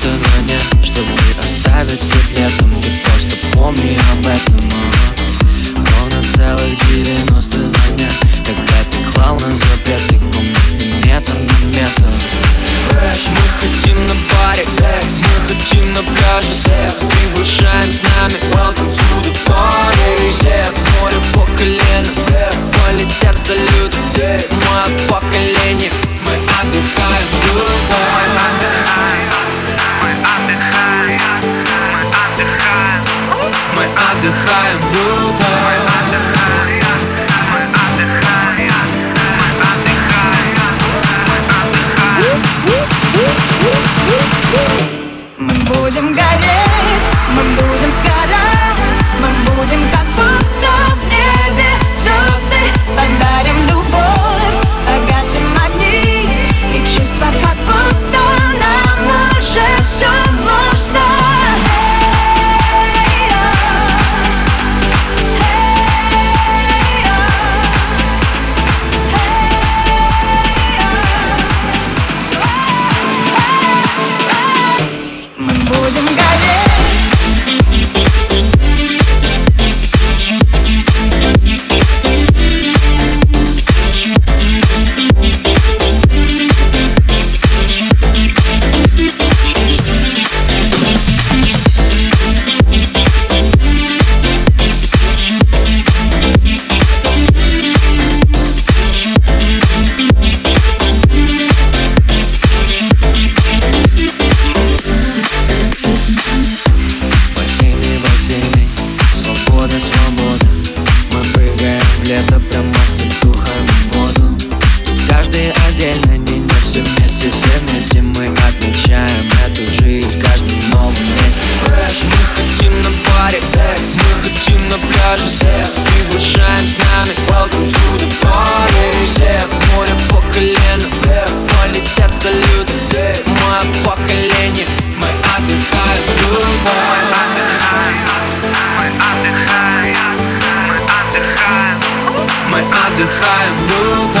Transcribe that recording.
92 дня Чтобы оставить след летом. Ты просто помни об этом ага. Ровно целых 92 дня Когда ты клал на запреты Комнаты метр на метр мы хотим на паре секс Мы хотим на пляже секс. Приглашаем с нами Welcome to the party Все море по колено вверх Полетят салюты здесь отдыхаем круто выдыхаем, ну так